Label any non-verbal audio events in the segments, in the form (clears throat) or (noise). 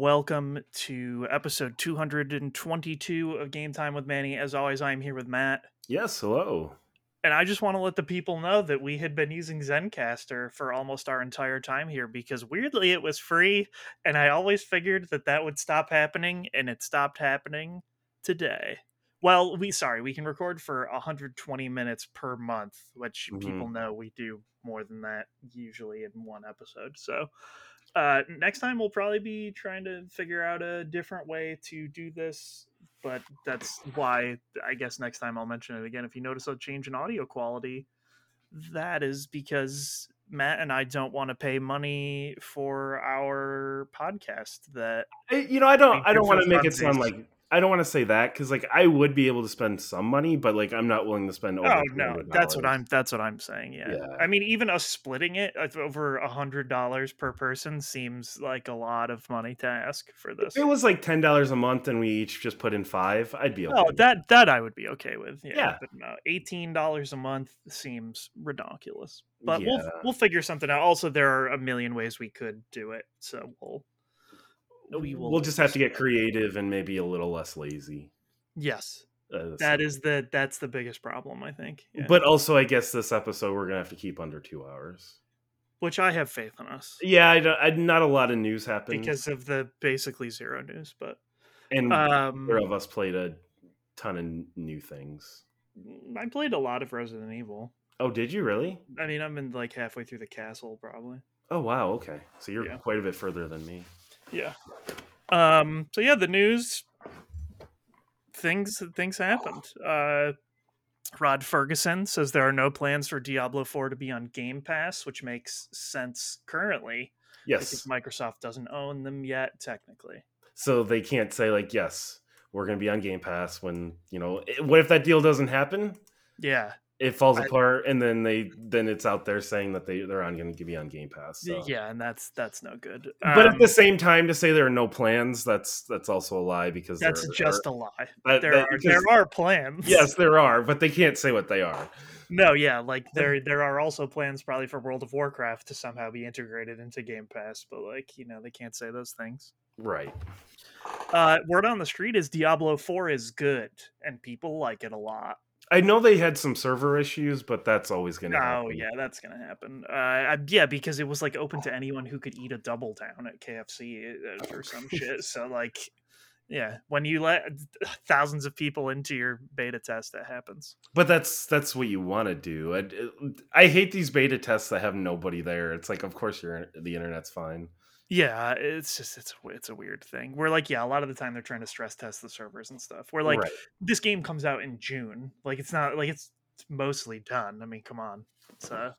Hello, everyone, and welcome to episode 222 of Game Time with Manny. As always, I'm here with Matt. Yes, hello. And I just want to let the people know that we had been using Zencastr for almost our entire time here because weirdly it was free. And I always figured that that would stop happening, and it stopped happening today. Well, we sorry, we can record for 120 minutes per month, which Mhm. people know we do more than that usually in one episode. So, uh, next time we'll probably be trying to figure out a different way to do this. But that's why I guess next time I'll mention it again. If you notice a change in audio quality, that is because Matt and I don't want to pay money for our podcast. That You know, I don't. I don't want to make it sound like. I don't want to say that because, like, I would be able to spend some money, but like, I'm not willing to spend. Over oh no, that's what I'm. That's what I'm saying. Yeah. Yeah. I mean, even us splitting it uh, over a hundred dollars per person seems like a lot of money to ask for this. If it was like ten dollars a month and we each just put in five, I'd be oh, okay. Oh, that that I would be okay with. Yeah, Yeah. but no, eighteen dollars a month seems ridiculous. But we'll we'll figure something out. Also, there are a million ways we could do it, so we'll we will. We'll just have to get figure it out. creative and maybe a little less lazy. Yes, Uh, that is the that's the biggest problem. I think. Yeah. But also, I guess this episode we're gonna have to keep under two hours. which I have faith in us Yeah, I, don't- I not a lot of news happened because of the basically zero news. But and um, neither of us played a ton of new things. I played a lot of Resident Evil. Oh, did you really? I mean, I'm in like halfway through the castle, probably. Oh wow, okay. So you're Yeah. quite a bit further than me. Yeah. Um. So yeah, the news. Things things happened. Uh, Rod Fergusson says there are no plans for Diablo 4 to be on Game Pass, which makes sense currently Yes. because Microsoft doesn't own them yet, technically. So they can't say like, yes, we're going to be on Game Pass when, you know, eh, what if that deal doesn't happen? Yeah. It falls I- apart and then they then it's out there saying that they they're on going to be on Game Pass. So. Yeah, and that's that's no good. But at Um, the same time to say there are no plans, that's that's also a lie because that's there just are, a lie. that- There that- are because- there are plans. Yes, there are, but they can't say what they are. No, yeah, like there there are also plans probably for World of Warcraft to somehow be integrated into Game Pass, but like, you know, they can't say those things. Right. Uh word on the street is Diablo 4 is good and people like it a lot. I know they had some server issues, but that's always going to Oh happen. Oh yeah, that's gonna happen. Uh, I- yeah, because it was like open to anyone who could eat a double down at KFC uh, or some (laughs) shit. So like, yeah, when you let thousands of people into your beta test, that happens. But that's that's what you want to do. I, I hate these beta tests that have nobody there. It's like, of course, your the internet's fine. Yeah, it's just it's a- it's a weird thing. We're like, yeah, a lot of the time they're trying to stress test the servers and stuff. We're like, right. this game comes out in June. Like, it's not like it's, it's mostly done. I mean, come on. so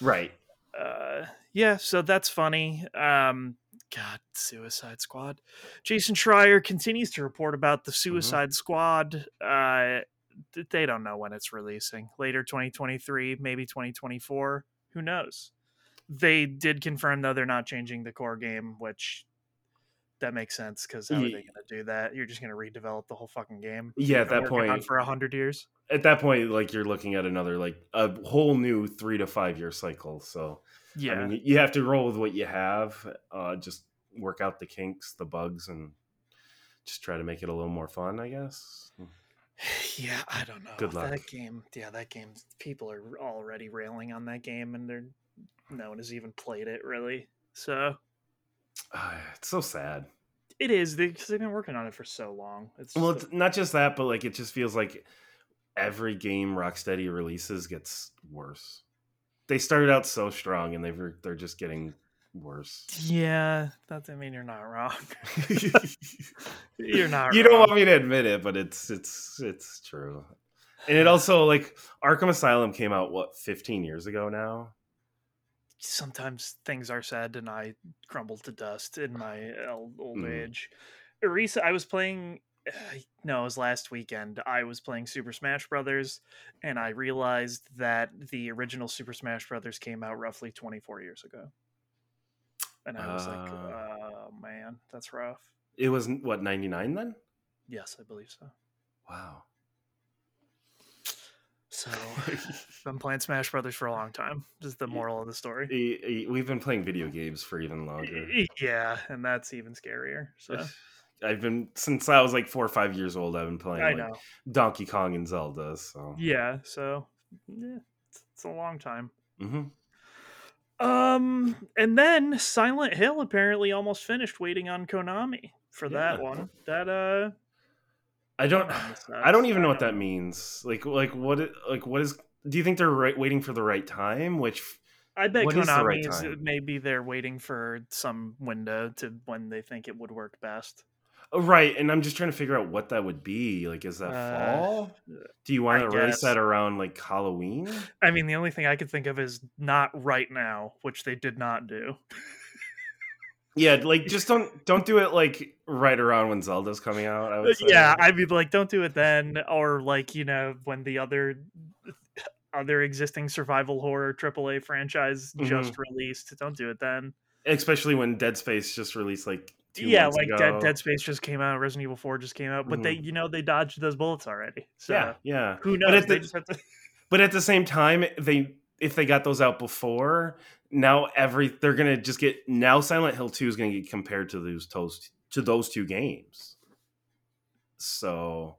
right. uh yeah so that's funny um god suicide squad jason schreier continues to report about the suicide squad uh they don't know when it's releasing later 2023 maybe 2024 who knows they did confirm though they're not changing the core game which that makes sense because how are they going to do that you're just going to redevelop the whole fucking game Yeah, at that point, for a hundred years at that point, like you're looking at another like a whole new three to five year cycle. So yeah I mean, you have to roll with what you have. Uh, just work out the kinks, the bugs, and just try to make it a little more fun. I guess. (sighs) Yeah, I don't know. Good luck. That game, yeah, that game. People are already railing on that game, and they're no one has even played it really. So Ah, (sighs) it's so sad. it is because they've been working on it for so long. It's Well, it's not just that, but like it just feels like every game Rocksteady releases gets worse. They started out so strong, and they've they're just getting worse. yeah. That I mean, you're not wrong. (laughs) you're not. you don't want me to admit it, but it's it's it's true. And it also like Arkham Asylum came out what 15 years ago now. Sometimes things are said, and I crumble to dust in (laughs) my el- old Mm. age. Risa, I was playing. uh, No, it was last weekend. I was playing Super Smash Brothers, and I realized that the original Super Smash Brothers came out roughly 24 years ago. And I was like, Uh. "Oh man, that's rough." It was what 99 then? Yes, I believe so. Wow. (laughs) Been playing Smash Brothers for a long time. Is the moral of the story. We've been playing video games for even longer. Yeah, and that's even scarier. So I've been since I was like four or five years old. I've been playing like. Donkey Kong and Zelda. So Yeah, so yeah, it's, it's a long time. Mhm. Um, and then Silent Hill apparently almost finished waiting on Konami for that one. That uh, I don't. I don't even know what that means. Like, like what? Like, what is? Do you think they're right, waiting for the right time? Which I bet What is the right time? maybe they're waiting for some window to when they think it would work best. oh, right? And I'm just trying to figure out what that would be. Like, is that Uh, fall? Do you want I to release guess. that around like Halloween? I mean, the only thing I could think of is not right now, which they did not do. (laughs) Yeah, like just don't don't do it like right around when Zelda's coming out. Yeah, I would say. Uh, Yeah, I mean, like, don't do it then, or like you know when the other (laughs) other existing survival horror AAA franchise just released. Don't do it then. especially when Dead Space just released like yeah, like. Dead, Dead Space just came out, Resident Evil Four just came out, but they you know they dodged those bullets already. So yeah, yeah. who But knows? at the- to. But at the same time, they if they got those out before, now every they're gonna just get now Silent Hill Two is gonna get compared to those toast to those two games. So,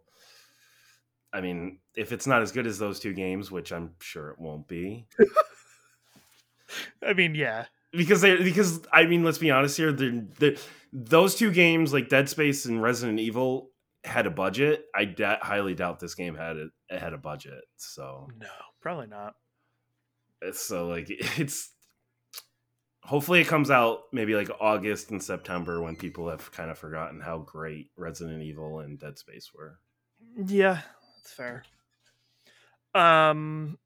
I mean, if it's not as good as those two games, which I'm sure it won't be, (laughs) I mean, yeah, because they because I mean, let's be honest here, the the those two games like Dead Space and Resident Evil had a budget. I highly doubt this game had it, it had a budget. So no, probably not. so like (laughs) it's hopefully it comes out maybe like August and September when people have kind of forgotten how great Resident Evil and Dead Space were. Yeah, that's fair. Um,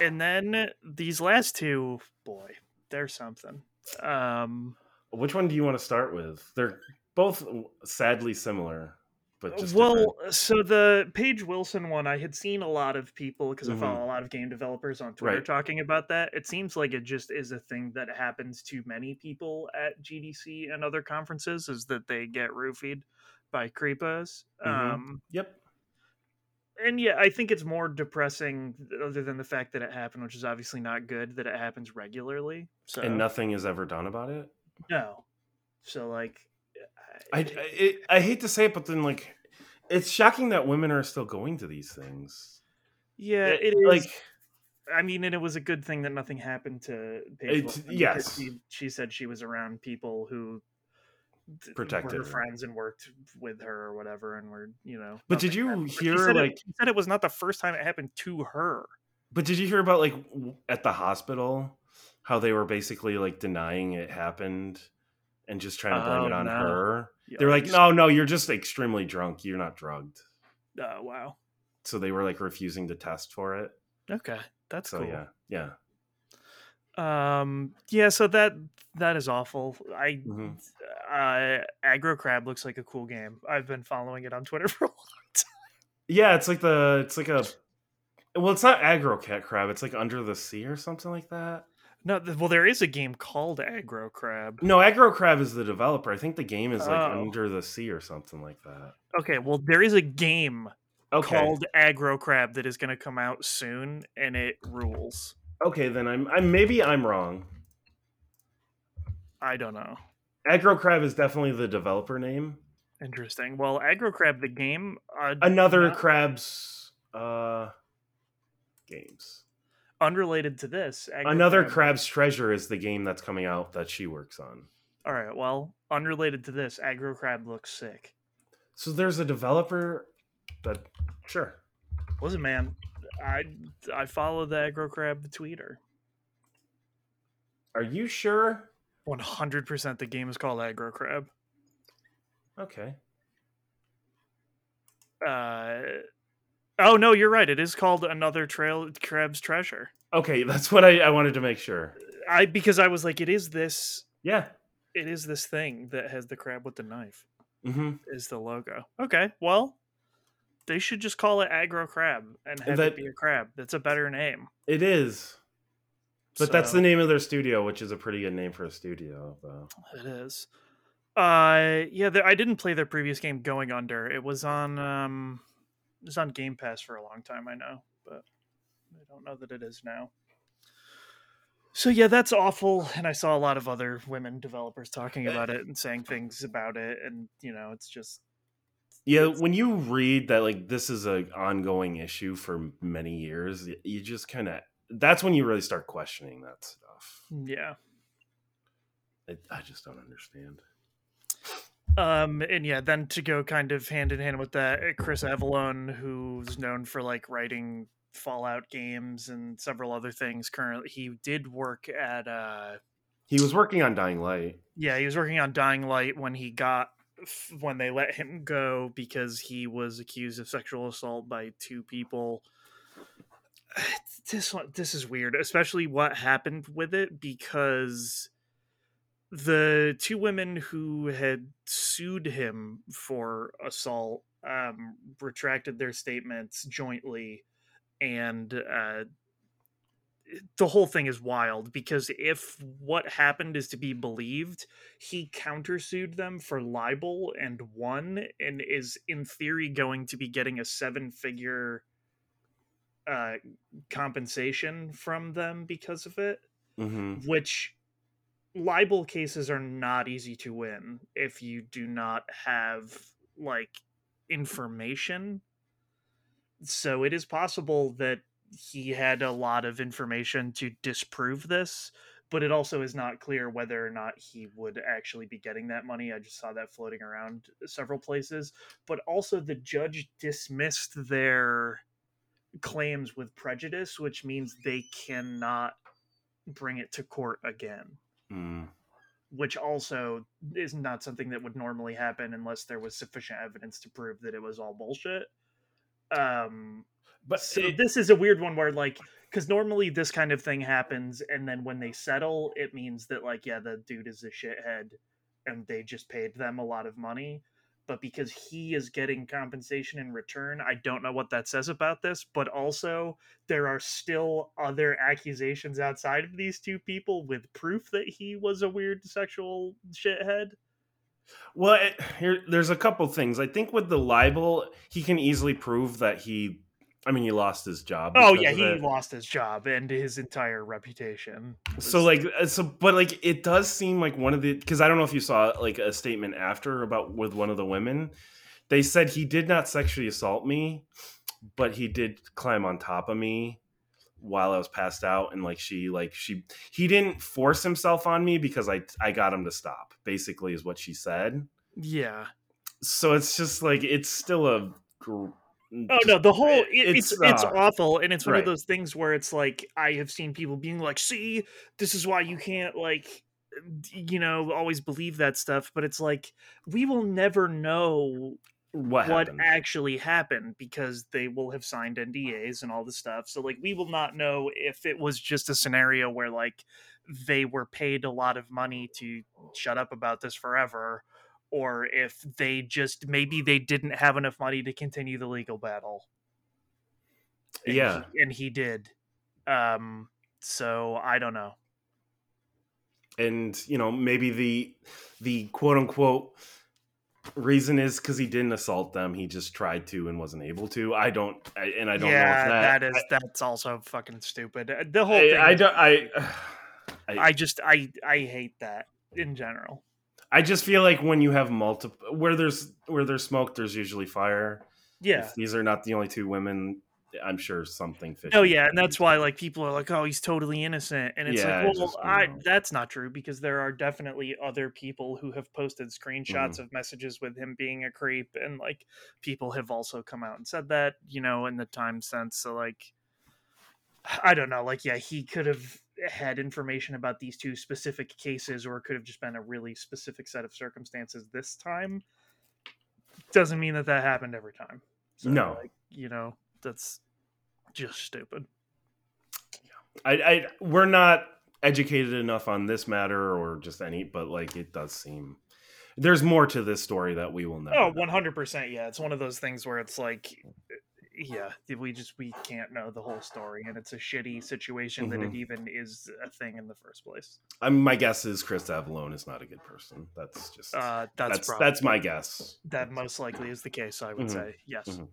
and then these last two, boy, they're something. Um, Which one do you want to start with? They're both sadly similar, but well, different. so the Paige Wilson one, I had seen a lot of people because Mhm. I follow a lot of game developers on Twitter Right. talking about that. It seems like it just is a thing that happens to many people at GDC and other conferences, is that they get roofied by creepos. Mhm. Um, Yep. and yeah, I think it's more depressing, other than the fact that it happened, which is obviously not good that it happens regularly. So And nothing is ever done about it. no, so like, I I, it, I hate to say it, but then like, it's shocking that women are still going to these things. yeah, It- it is. like I mean, and it was a good thing that nothing happened to Paige It- yes. she, she said she was around people who Protected her. friends and worked with her or whatever, and were you know. But did you happened. But she hear, said it- like- she said it was not the first time it happened to her? But did you hear about like at the hospital how they were basically like denying it happened and just trying to blame Oh, it on no. her? They're like, no, no, you're just extremely drunk. You're not drugged. Oh wow. So they were like refusing to test for it. Okay, that's So cool. yeah, yeah. Um. Yeah. So that that is awful. I Mhm. uh aggro crab looks like a cool game. I've been following it on Twitter (laughs) for a long time. Yeah, it's like the it's like a well, it's not aggro cat crab. It's like under the sea or something like that. No, well, there is a game called Aggro Crab. No, aggro crab is the developer. I think the game is like Oh. under the sea or something like that. Okay, well, there is a game Okay, called Aggro Crab that is going to come out soon, and it rules. okay, then I'm I'm maybe I'm wrong. I don't know. Aggro crab is definitely the developer name. Interesting. Well, Aggro Crab, the game, uh, Another not- crab's uh games. Unrelated to this. Aggro Another Crab- crab's treasure is the game that's coming out that she works on. All right. Well, unrelated to this, Aggro Crab looks sick. So there's a developer that sure. Listen, man, I I follow the Aggro Crab tweeter. Are you sure? One hundred percent, the game is called Aggro Crab. Okay. Uh, oh no, you're right. It is called Another Trail Crab's Treasure. Okay, that's what I, I wanted to make sure. I because I was like, it is this. Yeah. It is this thing that has the crab with the knife. hmm Is the logo okay? Well, they should just call it Aggro Crab and have That- it be a crab. That's a better name. It is. But that's the name of their studio, which is a pretty good name for a studio, though. It is. Uh, yeah, the, I didn't play their previous game, Going Under. It was on um, was on Game Pass for a long time. I know, but I don't know that it is now. So yeah, that's awful. And I saw a lot of other women developers talking about it and saying things about it, and you know, it's just Yeah, when you read that like this is a ongoing issue for many years, you just kind of that's when you really start questioning that stuff. yeah. I, I just don't understand. Um, and yeah, then to go kind of hand in hand with that, uh, Chris Avellone, who's known for like writing Fallout games and several other things. Currently, he did work at uh, He was working on Dying Light. yeah, he was working on Dying Light when he got when they let him go because he was accused of sexual assault by two people. (sighs) This one, this is weird, especially what happened with it because the two women who had sued him for assault um, retracted their statements jointly, and uh, the whole thing is wild because if what happened is to be believed, he countersued them for libel and won, and is in theory going to be getting a seven-figure uh, compensation from them because of it. hmm Which libel cases are not easy to win if you do not have like information. So it is possible that he had a lot of information to disprove this, but it also is not clear whether or not he would actually be getting that money. I just saw that floating around several places. But also, the judge dismissed their claims with prejudice, which means they cannot bring it to court again Mm. which also is not something that would normally happen unless there was sufficient evidence to prove that it was all bullshit. Um, But so it- this is a weird one where like because normally this kind of thing happens and then when they settle it means that like yeah the dude is a shithead and they just paid them a lot of money but because he is getting compensation in return i don't know what that says about this but also there are still other accusations outside of these two people with proof that he was a weird sexual shithead Well, it, here there's a couple things. I think with the libel, he can easily prove that he. I mean, he lost his job. oh yeah he lost his job and his entire reputation So like uh, so, but like it does seem like one of the because I don't know if you saw like a statement after about with one of the women. They said he did not sexually assault me, but he did climb on top of me while I was passed out, and like she like she he didn't force himself on me because I I got him to stop. Basically, is what she said. yeah So it's just like it's still a. Oh no, the whole it- it, it's it's, uh, awful, and it's one right. of those things where it's like I have seen people being like, "See, this is why you can't like, you know, always believe that stuff." But it's like we will never know what, what happened. actually happened because they will have signed NDAs and all the stuff. So like we will not know if it was just a scenario where like they were paid a lot of money to shut up about this forever or if they just maybe they didn't have enough money to continue the legal battle. And Yeah. he, and he did. Um so I don't know. and you know maybe the the quote unquote reason is because he didn't assault them he just tried to and wasn't able to i don't I, and i don't yeah, know if that, that is that's also fucking stupid. The whole I, thing I, don't i (sighs) I, I just I I hate that in general. I just feel like when you have multiple where there's where there's smoke there's usually fire Yeah. if these are not the only two women i'm sure something fishy Oh yeah, and that's why like people are like, "Oh, he's totally innocent," and it's Yeah, like, well, just, I that's not true because there are definitely other people who have posted screenshots Mm-hmm. of messages with him being a creep, and like people have also come out and said that, you know, in the time since. So like, (sighs) I don't know, like yeah, he could have had information about these two specific cases, or it could have just been a really specific set of circumstances this time. Doesn't mean that that happened every time. So, No. like, you know, that's just stupid. I, I we're not educated enough on this matter or just any but like it does seem there's more to this story that we will never Oh, know. 100%. Yeah. It's one of those things where it's like, yeah, we just, we can't know the whole story. And it's a shitty situation that Mm-hmm. it even is a thing in the first place. I'm, my guess is Chris Avellone is not a good person. That's just Uh, that's that's that's, my guess. That most likely is the case, I would Mhm. say. Yes. Mhm.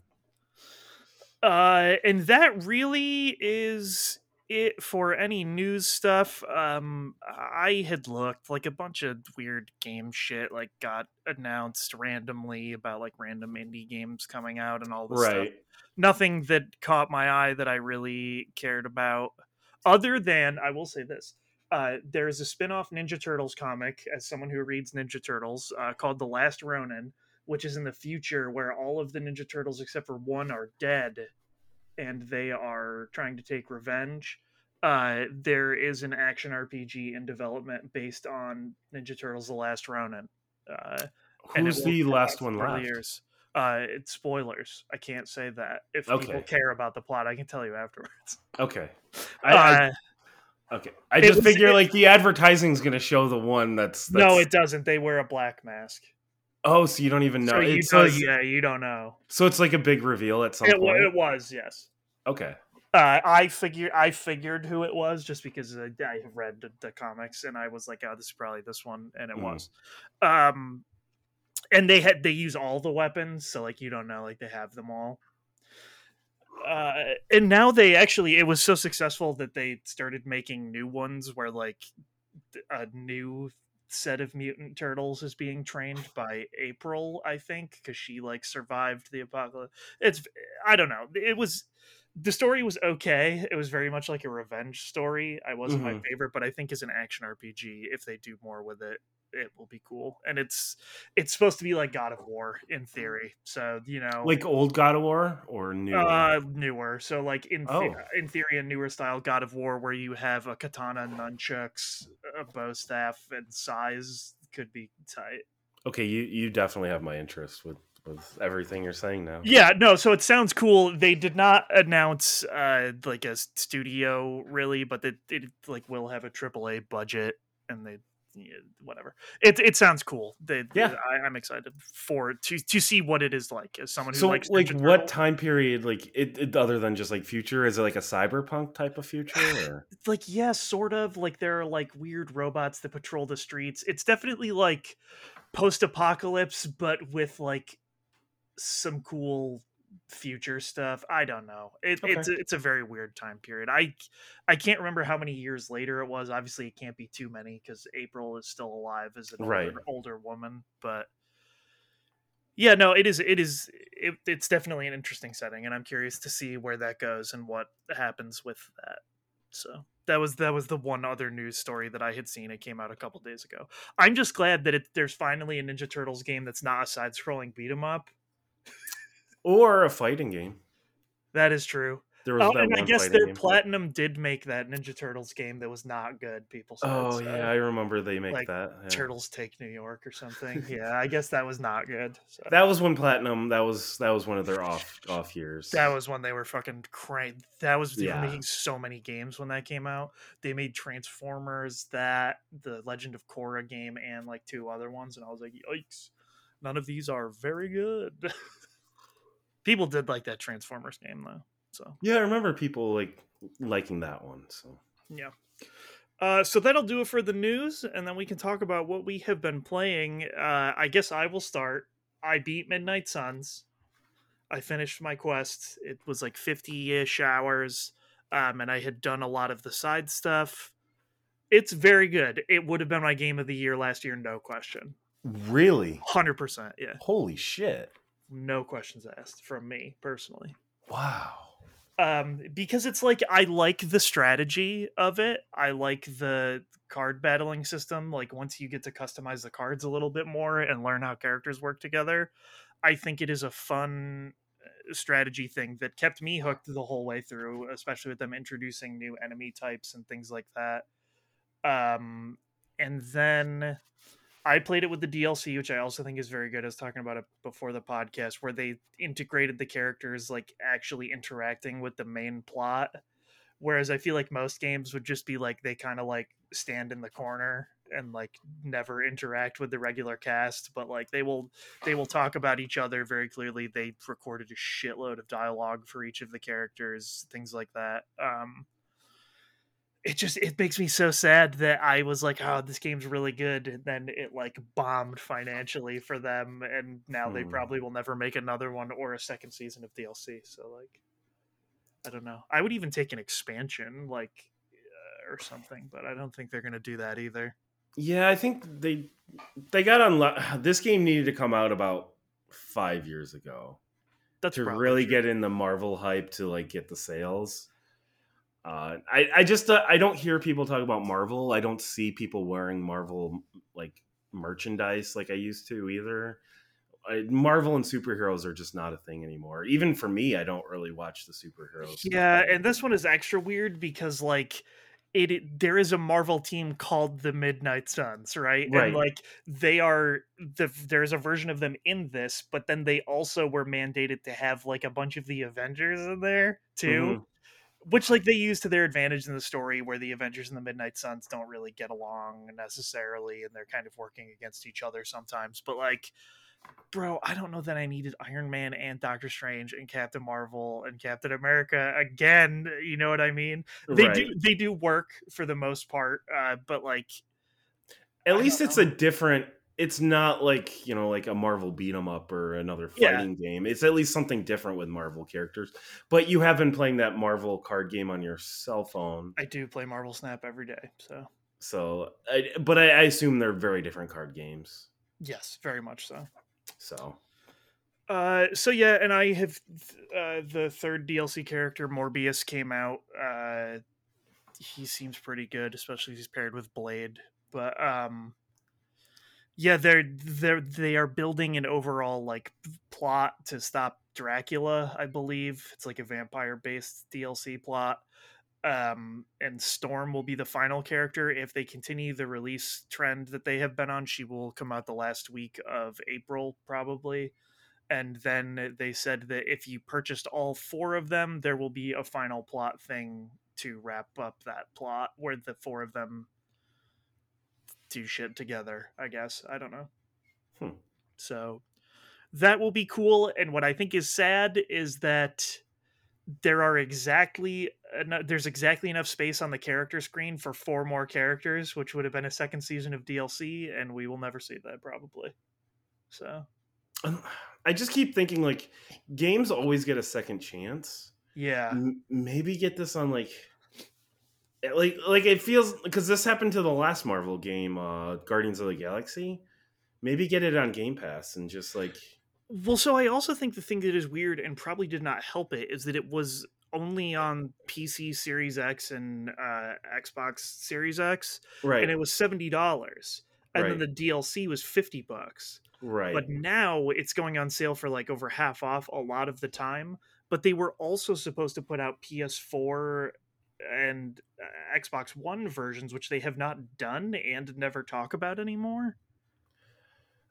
Uh, and that really is it for any news stuff. Um, I had looked like a bunch of weird game shit like got announced randomly about like random indie games coming out and all this stuff. Right. Nothing that caught my eye that I really cared about, other than I will say this. Uh, there is a spin-off Ninja Turtles comic, as someone who reads Ninja Turtles, uh, called The Last Ronin, which is in the future where all of the Ninja Turtles except for one are dead and they are trying to take revenge. Uh, there is an action RPG in development based on Ninja Turtles: The Last Ronin. Uh, Who's the last one left? Years. Uh, it's spoilers. I can't say that. If people care about the plot, I can tell you afterwards. Okay. I, I- Uh, okay. I just was- figure it- like the advertising's gonna show the one that's, that's no, it doesn't. They wear a black mask. Oh, so you don't even know. so you it says, yeah, you don't know. So it's like a big reveal at some It, point. it was yes. okay. Uh, I figured I figured who it was just because I, I read the, the comics and I was like, oh, this is probably this one, and it Mhm. was. Um, and they had they use all the weapons, so like you don't know, like they have them all. Uh, and now they actually it was so successful that they started making new ones where like a new set of mutant turtles is being trained by April, I think, because she like survived the apocalypse. It's I don't know. It was the story was okay. It was very much like a revenge story. I wasn't my Mhm. favorite, but I think as an action RPG, if they do more with it, it will be cool. And it's it's supposed to be like God of War in theory. So you know, Like old God of War or new? uh, newer. So like in the- Oh. in theory, a newer style God of War where you have a katana, nunchucks, a bow staff, and sais could be tight. okay, you you definitely have my interest with with everything you're saying now. Yeah, no. So it sounds cool. They did not announce uh like a studio really, but it, it like will have a AAA budget, and they whatever. It it sounds cool. They Yeah. I, I'm excited for to to see what it is like as someone who So likes like Ninja what Turtles. time period like it, it other than just like future is it like a cyberpunk type of future (sighs) or like yeah sort of like there are like weird robots that patrol the streets it's definitely like post-apocalypse but with like some cool future stuff i don't know it, Okay. it's a, it's a very weird time period i i can't remember how many years later it was obviously it can't be too many because april is still alive as an Right. older, older woman but yeah no it is it is it, it's definitely an interesting setting and i'm curious to see where that goes and what happens with that so that was that was the one other news story that I had seen. It came out a couple days ago. I'm just glad that it, there's finally a Ninja Turtles game that's not a side-scrolling beat 'em up. Or a fighting game. That is true. There was Oh, that and I guess their game. platinum did make that Ninja Turtles game that was not good. People said. Oh so, yeah, I remember they make like, that. yeah. Turtles Take New York or something. (laughs) yeah, I guess that was not good. So. That was when platinum. That was that was one of their off off years. That was when they were fucking crank. That was they were making so many games when that came out. They made Transformers, that the Legend of Korra game, and like two other ones, and I was like, yikes! None of these are very good. (laughs) People did like that Transformers game though, so yeah. I remember people like liking that one. So yeah. Uh, so that'll do it for the news, and then we can talk about what we have been playing. Uh, I guess I will start. I beat Midnight Suns. I finished my quest. It was like 50 ish hours, um, and I had done a lot of the side stuff. It's very good. It would have been my game of the year last year, no question. really, 100%. Yeah. holy shit! No questions asked from me personally. Wow. um because it's like i like the strategy of it i like the card battling system like once you get to customize the cards a little bit more and learn how characters work together i think it is a fun uh, strategy thing that kept me hooked the whole way through especially with them introducing new enemy types and things like that um and then I played it with the DLC, which I also think is very good. I was talking about it before the podcast, where they integrated the characters like actually interacting with the main plot. Whereas I feel like most games would just be like they kind of like stand in the corner and like never interact with the regular cast, but like they will they will talk about each other very clearly. They recorded a shitload of dialogue for each of the characters, things like that. Um it just it makes me so sad that I was like, oh, this game's really good, and then it like bombed financially for them, and now they Hmm. probably will never make another one or a second season of DLC. So like, I don't know. I would even take an expansion, like uh, or something, but I don't think they're gonna do that either. Yeah, I think they they got on. (sighs) This game needed to come out about five years ago. That's to really true. get in the Marvel hype to like get the sales. Uh, I I just uh, I don't hear people talk about Marvel. I don't see people wearing Marvel like merchandise like I used to either. I, Marvel and superheroes are just not a thing anymore. Even for me, I don't really watch the superheroes. Yeah, and this one is extra weird because like it, it- there is a Marvel team called the Midnight Suns, right? Right. And like they are the there's a version of them in this, but then they also were mandated to have like a bunch of the Avengers in there too. Which like they use to their advantage in the story where the Avengers and the Midnight Suns don't really get along necessarily and they're kind of working against each other sometimes. But like bro, I don't know that I needed Iron Man and Doctor Strange and Captain Marvel and Captain America again. You know what I mean? They Right. do they do work for the most part, uh, but like At I least it's a different. It's not like you know, like a Marvel beat 'em up or another Yeah. fighting game. It's at least something different with Marvel characters. But you have been playing that Marvel card game on your cell phone, I do play Marvel Snap every day, so so. I, but I, I assume they're very different card games. yes, very much so. So Uh, so yeah, and I have uh, the third DLC character Morbius came out. Uh, he seems pretty good, especially if he's paired with Blade. But um, yeah, they're they're they are building an overall like plot to stop Dracula. I believe it's like a vampire based DLC plot. Um, and Storm will be the final character if they continue the release trend that they have been on. She will come out the last week of April, probably and then they said that if you purchased all four of them there will be a final plot thing to wrap up that plot where the four of them do shit together i guess. I don't know. Hmm. so that will be cool and what i think is sad is that there are exactly there's exactly enough space on the character screen for four more characters which would have been a second season of dlc and we will never see that probably. So. I just keep thinking like games always get a second chance. yeah. M- maybe get this on like like like it feels because this happened to the last Marvel game, uh Guardians of the Galaxy. Maybe get it on Game Pass and just like Well, so I also think the thing that is weird and probably did not help it is that it was only on PC Series X and uh, Xbox Series X, right and it was seventy dollars, and Right. then the DLC was fifty bucks. right But now it's going on sale for like over half off a lot of the time. But they were also supposed to put out PS4 and uh, Xbox One versions, which they have not done and never talk about anymore.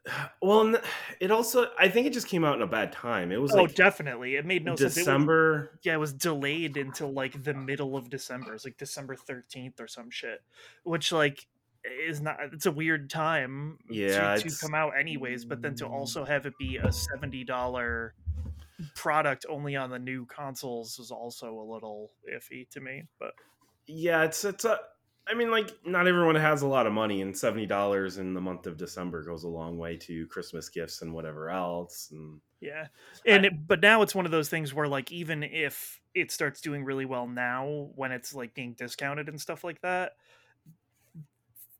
(sighs) well (sighs) it also I think it just came out in a bad time. It was oh, like definitely, it made no sense. It was- December. yeah, it was delayed until like the middle of December. It's like December 13th or some shit, which like is not it's a weird time Yeah, to, to come out anyways, but then to also have it be a $70 product only on the new consoles is also a little iffy to me, but Yeah, it's it's a I mean like not everyone has a lot of money and $70 in the month of December goes a long way to Christmas gifts and whatever else and yeah. And it, but now it's one of those things where like even if it starts doing really well now when it's like being discounted and stuff like that,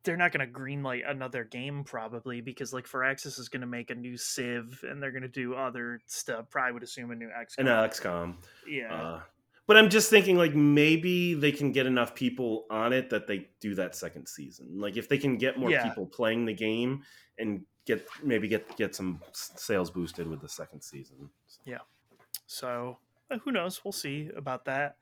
they're not going to greenlight another game probably because like Firaxis is going to make a new Civ and they're going to do other stuff. Probably would assume a new XCOM. uh, XCOM. yeah, Uh, but I'm just thinking like maybe they can get enough people on it that they do that second season. Like if they can get more Yeah. people playing the game and get maybe get get some sales boosted with the second season. Yeah. So uh, who knows? We'll see about that.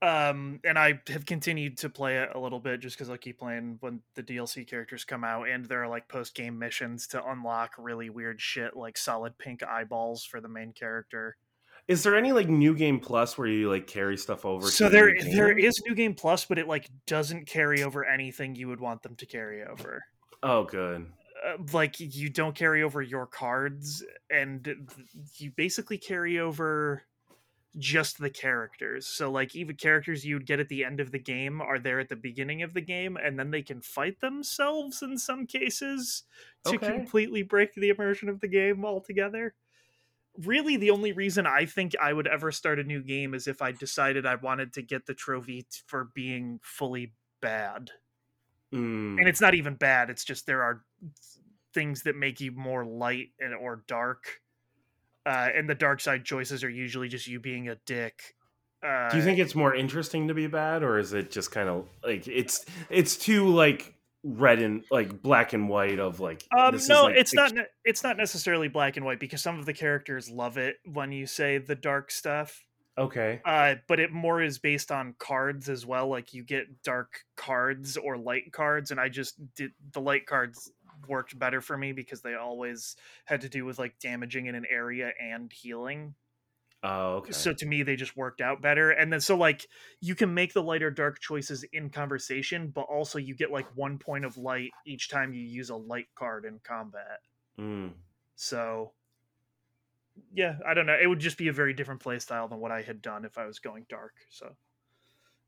Um, and I have continued to play it a little bit just because I keep playing when the DLC characters come out, and there are like post game missions to unlock really weird shit like solid pink eyeballs for the main character. Is there any like new game plus where you like carry stuff over? So there there game? new game plus, but it like doesn't carry over anything you would want them to carry over. Oh, good. Uh, like you don't carry over your cards, and th- you basically carry over just the characters. So like even characters you'd get at the end of the game are there at the beginning of the game, and then they can fight themselves in some cases to Okay. completely break the immersion of the game altogether. really the only reason I think I would ever start a new game is if I decided I wanted to get the trophy for being fully bad. Mm, And it's not even bad, it's just there are things that make you more light and or dark. Uh, and the dark side choices are usually just you being a dick. Uh, do you think it's more interesting to be bad, or is it just kind of like it's it's too like red and like black and white of like Um, this is, no, like, it's ex- not. It's not necessarily black and white because some of the characters love it when you say the dark stuff. okay. Uh, but it more is based on cards as well. Like you get dark cards or light cards, and I just did the light cards worked better for me because they always had to do with like damaging in an area and healing. Oh, okay. So to me, they just worked out better. And then so like you can make the light or dark choices in conversation, but also you get like one point of light each time you use a light card in combat. Mm. So yeah, I don't know. It would just be a very different play style than what I had done if I was going dark. So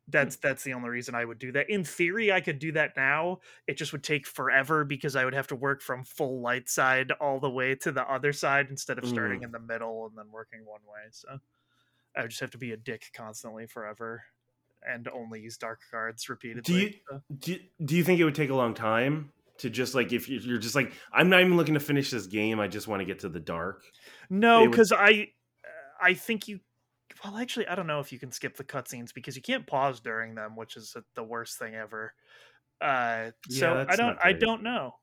that's that's the only reason I would do that. In theory, I could do that now. It just would take forever because I would have to work from full light side all the way to the other side instead of starting Mm. in the middle and then working one way. So I would just have to be a dick constantly forever and only use dark cards repeatedly. Do you-. Do do you think it would take a long time to just like if you- you're just like I'm not even looking to finish this game, I just want to get to the dark. No, They would- because I, I think you. Well, actually, I don't know if you can skip the cutscenes because you can't pause during them, which is the worst thing ever. Uh, so Yeah, I don't. I don't know.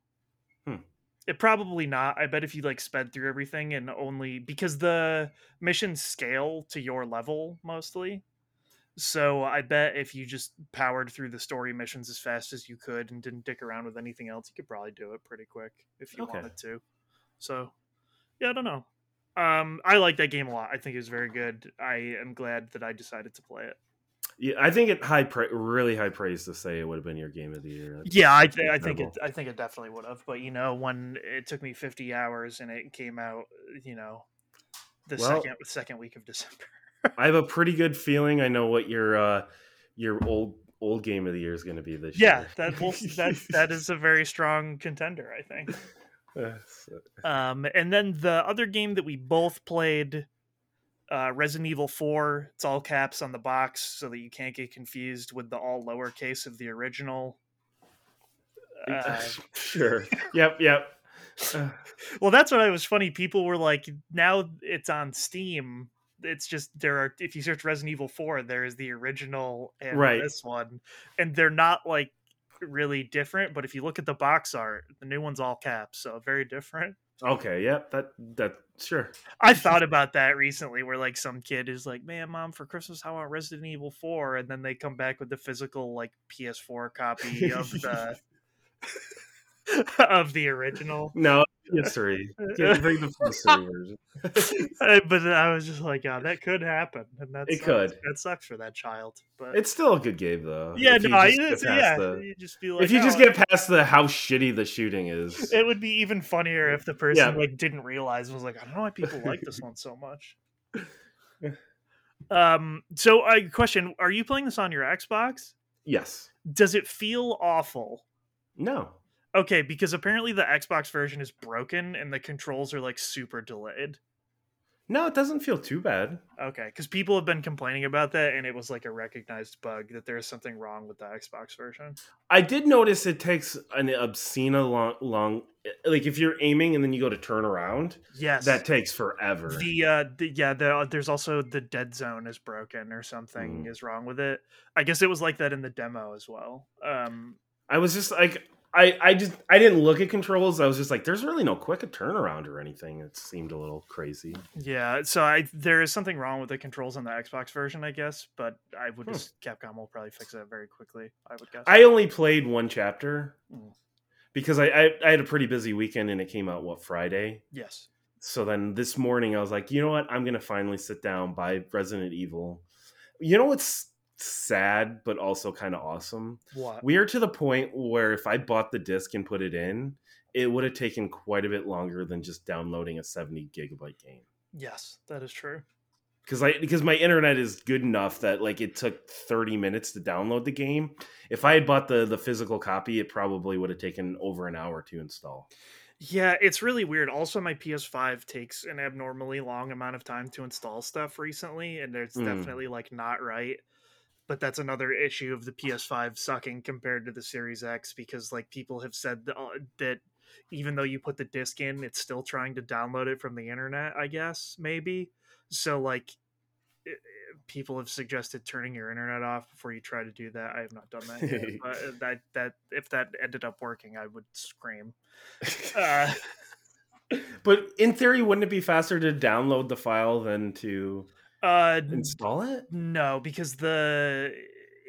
Hmm. It probably not. I bet if you like sped through everything and only because the missions scale to your level mostly. So I bet if you just powered through the story missions as fast as you could and didn't dick around with anything else, you could probably do it pretty quick if you Okay. wanted to. So yeah, I don't know. Um, I like that game a lot. I think it was very good. I am glad that I decided to play it. Yeah, I think it high pra- really high praise to say it would have been your game of the year. That's- Yeah, I, th- I think it. I think it definitely would have. But you know, when it took me 50 hours and it came out, you know, the Well- second second week of December. I have a (laughs) pretty good feeling I know what your uh your old old game of the year is going to be this Yeah, year. Yeah, that will, that that is a very strong contender, I think. (laughs) Uh, (laughs) so- Um, and then the other game that we both played, uh, Resident Evil 4. It's all caps on the box so that you can't get confused with the all lowercase of the original. (laughs) Uh, sure. (laughs) Yep. Yep. (sighs) Well, that's what I was funny. People were like, now it's on Steam. It's just there are if you search Resident Evil 4, there is the original and Right. this one, and they're not like really different. But if you look at the box art, the new one's all caps, so very different. okay. Yep. That that sure. I thought about that recently, where like some kid is like, "Man, mom, for Christmas I want Resident Evil 4," and then they come back with the physical like PS4 copy of (laughs) the (laughs) of the original. No. History. Bring the version. But I was just like, "God, that could happen," and that It sucks. could. That sucks for that child. But It's still a good game though. yeah, no, just get it's- past yeah, the- you just be like, if you just "Oh, get past the how shitty the shooting is. It would be even funnier if the person Yeah. like didn't realize and was like, I don't know why people like this one so much. Um. So, I question: Are you playing this on your Xbox? yes. Does it feel awful? No. Okay, because apparently the Xbox version is broken and the controls are like super delayed. No, it doesn't feel too bad. Okay, because people have been complaining about that, and it was like a recognized bug that there is something wrong with the Xbox version. I did notice it takes an obscene long, long, like if you're aiming and then you go to turn around, Yes, that takes forever. the uh the, yeah the, there's also the dead zone is broken or something Mm. is wrong with it i guess it was like that in the demo as well um I was just like, I, I just, I didn't look at controls. I was just like, there's really no quick turnaround or anything. It seemed a little crazy. yeah so i there is something wrong with the controls on the xbox version i guess but i would Hmm. just capcom will probably fix that very quickly i would guess I only played one chapter Mm. because I, I, I had a pretty busy weekend and it came out what Friday. yes So then this morning I was like, you know what? I'm gonna finally sit down by Resident Evil. You know what's sad but also kind of awesome? what We are to the point where if I bought the disc and put it in, it would have taken quite a bit longer than just downloading a 70 gigabyte game. yes that is true Because I because my internet is good enough that like it took 30 minutes to download the game. If I had bought the the physical copy, it probably would have taken over an hour to install. Yeah, it's really weird. Also, my PS5 takes an abnormally long amount of time to install stuff recently, and it's Mm. definitely like not right. But that's another issue of the PS5 sucking compared to the Series X because like people have said that, uh, that even though you put the disc in, it's still trying to download it from the internet. I guess maybe so. Like people have suggested turning your internet off before you try to do that. I have not done that yet, (laughs) but uh, that that if that ended up working, I would scream. (laughs) Uh, but in theory, wouldn't it be faster to download the file than to uh, install it? No, because the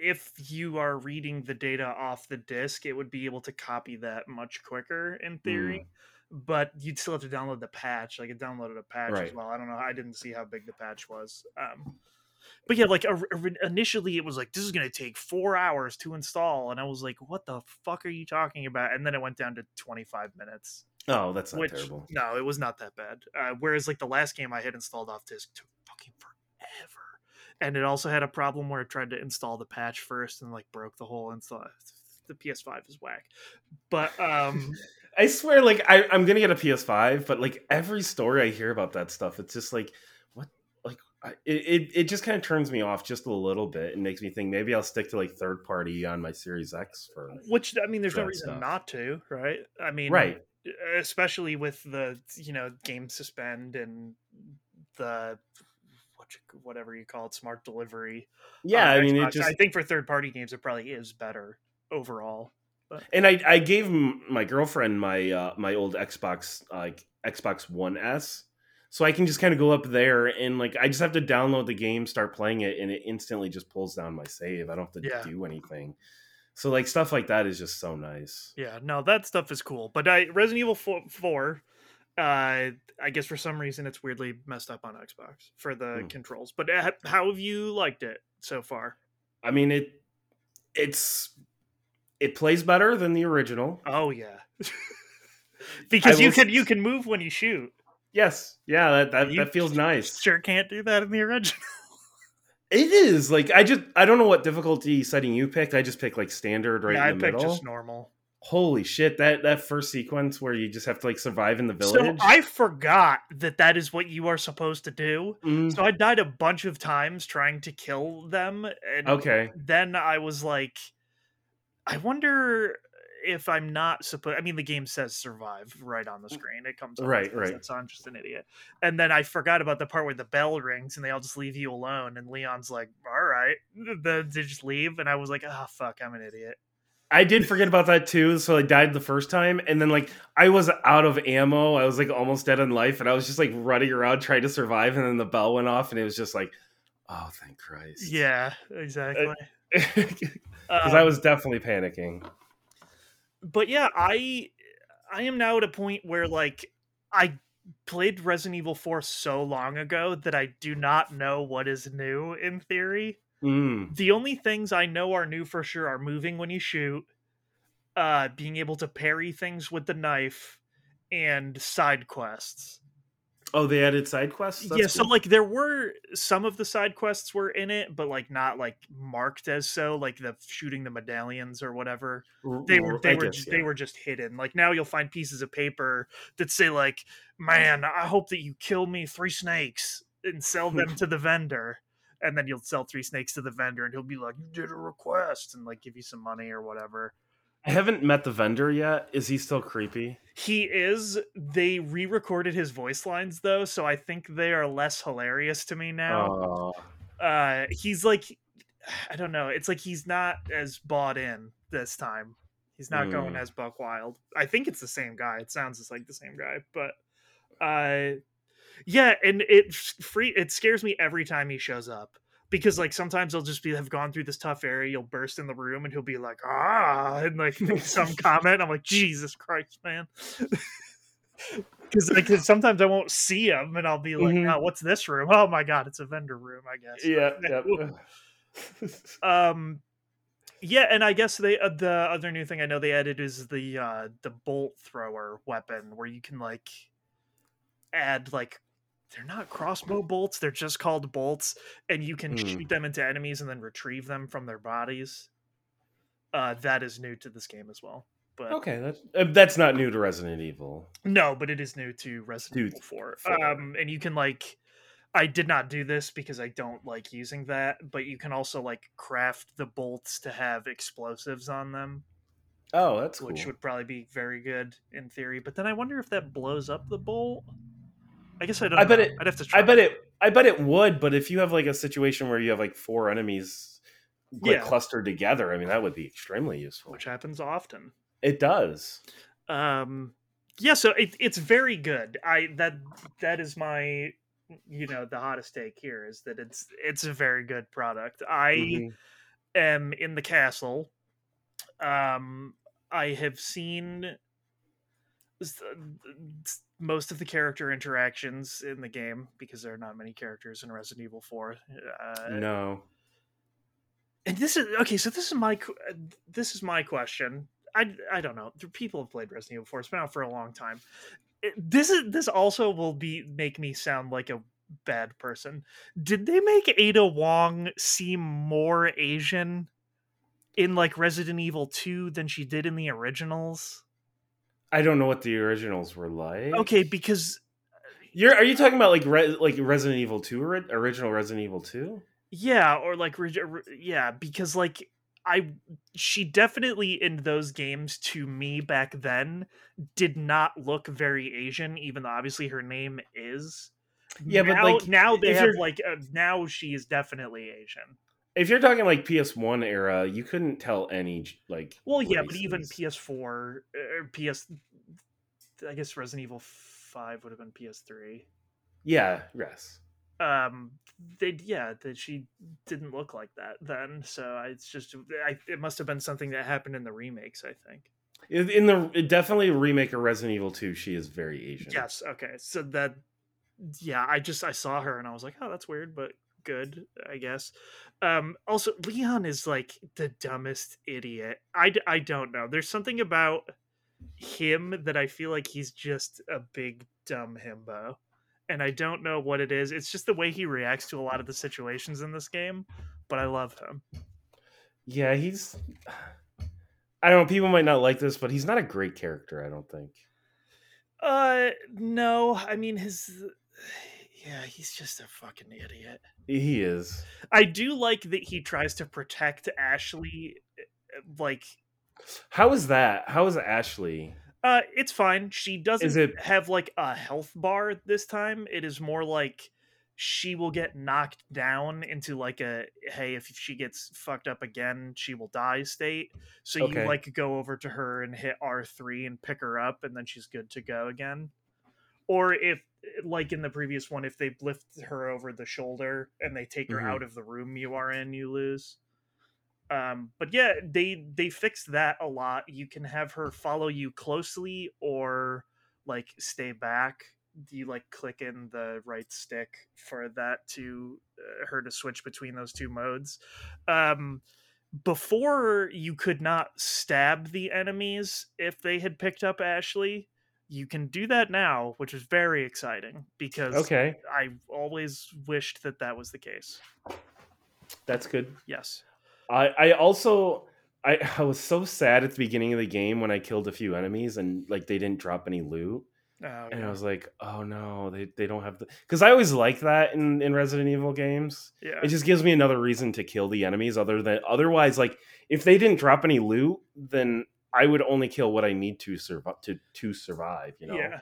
if you are reading the data off the disk, it would be able to copy that much quicker in theory. But you'd still have to download the patch. Like it downloaded a patch as well. I don't know. I didn't see how big the patch was. Um, but yeah, like initially it was like this is going to take four hours to install, and I was like, "What the fuck are you talking about?" And then it went down to twenty five minutes. Oh, that's not which terrible. no, it was not that bad. Uh, whereas like the last game I had installed off disk took fucking forever, and it also had a problem where it tried to install the patch first and like broke the whole install. The PS5 is whack, but um, (laughs) I swear, like I, I'm gonna get a PS5, but like every story I hear about that stuff, it's just like, what, like, I, it, it, it just kind of turns me off just a little bit and makes me think maybe I'll stick to like third party on my Series X for which I mean, there's no reason stuff. not to, right? I mean, right. especially with the you know game suspend and the what you, whatever you call it, smart delivery. Yeah, I mean, it just I think for third party games, it probably is better overall. and I, I gave my girlfriend my uh, my old Xbox like Xbox One S, so I can just kind of go up there and like I just have to download the game, start playing it, and it instantly just pulls down my save. I don't have to Yeah. do anything. So like stuff like that is just so nice. Yeah, no, that stuff is cool. But I Resident Evil 4, 4 uh I guess for some reason it's weirdly messed up on Xbox for the Hmm. controls. But how have you liked it so far? I mean it it's it plays better than the original. Oh yeah. (laughs) because you will can you can move when you shoot. Yes. Yeah, that that, that feels nice. Sure can't do that in the original. (laughs) It is. Like I just I don't know what difficulty setting you picked. I just picked like standard right yeah, I in the picked middle. just normal. Holy shit, that that first sequence where you just have to like survive in the village So. I forgot that that is what you are supposed to do. Mm, So I died a bunch of times trying to kill them and okay. then I was like, I wonder if I'm not supposed. I mean, the game says survive right on the screen. It comes up Mm. Right, right. So I'm just an idiot. And then I forgot about the part where the bell rings and they all just leave you alone. And Leon's like, "All right," the, they just leave. And I was like, "Ah, fuck, I'm an idiot." I did forget about that too. So I died the first time, and then like I was out of ammo. I was like almost dead in life, and I was just like running around trying to survive. And then the bell went off, and it was just like, oh, thank Christ. Yeah, exactly. (laughs) because Um, I was definitely panicking. but yeah, I I am now at a point where like I played Resident Evil 4 so long ago that I do not know what is new in theory. Mm. The only things I know are new for sure are moving when you shoot, uh being able to parry things with the knife and side quests. Oh, they added side quests. yeah, so like there were some of the side quests were in it, but like not like marked as so, like the shooting the medallions or whatever. they were they were ju- they were just hidden. Like now you'll find pieces of paper that say like, "Man, I hope that you kill me three snakes and sell them to the vendor." And then you'll sell three snakes to the vendor, and he'll be like, "You did a request," and like give you some money or whatever. I haven't met the vendor yet. Is he still creepy? He is. They re-recorded his voice lines though, so I think they are less hilarious to me now. Oh, uh he's like i don't know it's like he's not as bought in this time he's not going Mm. as buck wild i think it's the same guy it sounds just like the same guy but uh yeah and it free it scares me every time he shows up because like sometimes he'll just be have gone through this tough area you'll burst in the room and he'll be like ah and like make some (laughs) comment i'm like jesus christ man (laughs) because like sometimes i won't see him and i'll be like Mhm. oh what's this room oh my god it's a vendor room i guess yeah. yep. (laughs) um yeah and i guess they uh, the other new thing i know they added is the uh the bolt thrower weapon where you can like add like they're not crossbow bolts they're just called bolts and you can Hmm. shoot them into enemies and then retrieve them from their bodies uh that is new to this game as well But Okay, that's uh, that's not new to Resident Evil. no, but it is new to Resident Dude, Evil 4. four. Um, and you can like, I did not do this because I don't like using that, but you can also like craft the bolts to have explosives on them, Oh, that's cool. which would probably be very good in theory. But then I wonder if that blows up the bolt. I guess I don't. I bet know. it- I'd have to. Try. I bet it. I bet it would, but if you have like a situation where you have like four enemies like Yeah. clustered together, I mean that would be extremely useful. which happens often. It does. um yeah so it, it's very good i that that is my you know the hottest take here is that it's it's a very good product i Mhm. am in the castle um i have seen most of the character interactions in the game because there are not many characters in resident evil 4 uh, no. and this is okay so this is my uh, this is my question. I i don't know. People have played resident evil 4 it's been out for a long time. It- this is this also will be make me sound like a bad person. Did they make ada wong seem more asian in like resident evil 2 than she did in the originals I don't know what the originals were like. okay because You're are you talking about like Re, like Resident Evil 2 ori- original Resident Evil 2? Yeah, or like yeah, because like I she definitely in those games to me back then did not look very Asian, even though obviously her name is. Yeah, but, now, like, now they have like uh, now she is definitely Asian. If you're talking like PS1 era, you couldn't tell any like Well, yeah, but even. PS4 or PS, I guess Resident Evil Five would have been PS3. Yeah, yes. um they yeah that she didn't look like that then so I- it's just I, it must have been something that happened in the remakes i think In in the definitely remake of Resident Evil 2, she is very Asian. yes okay so that yeah i just i saw her and i was like oh that's weird but good i guess um also leon is like the dumbest idiot. I, I don't know. There's something about him that i feel like he's just a big dumb himbo and i don't know what it is. It's just the way he reacts to a lot of the situations in this game but i love him. Yeah, he's (sighs) I don't know, people might not like this, but he's not a great character, I don't think. uh no. I mean his yeah he's just a fucking idiot He is. I do like that he tries to protect Ashley. uh, Like, How is that? How is Ashley? uh, it's fine. She doesn't it- have like a health bar this time. It is more like she will get knocked down into like a hey, if she gets fucked up again, she will die state. So Okay. you like go over to her and hit R three and pick her up, and then she's good to go again. Or if, like in the previous one, if they lift her over the shoulder and they take her Mhm. out of the room you are in, you lose. Um, but yeah, they they fixed that a lot. You can have her follow you closely or like stay back. You like click in the right stick for that to uh, her to switch between those two modes. Um, before you could not stab the enemies if they had picked up Ashley. You can do that now, which is very exciting because Okay, I always wished that that was the case. that's good. Yes. I I also I, (laughs) I was so sad at the beginning of the game when I killed a few enemies and like they didn't drop any loot. Oh, And. I was like, oh no, they, they don't have the because I always like that in, in Resident Evil games. yeah. It just gives me another reason to kill the enemies other than otherwise, like if they didn't drop any loot, then I would only kill what I need to survive to, to survive, you know. Yeah.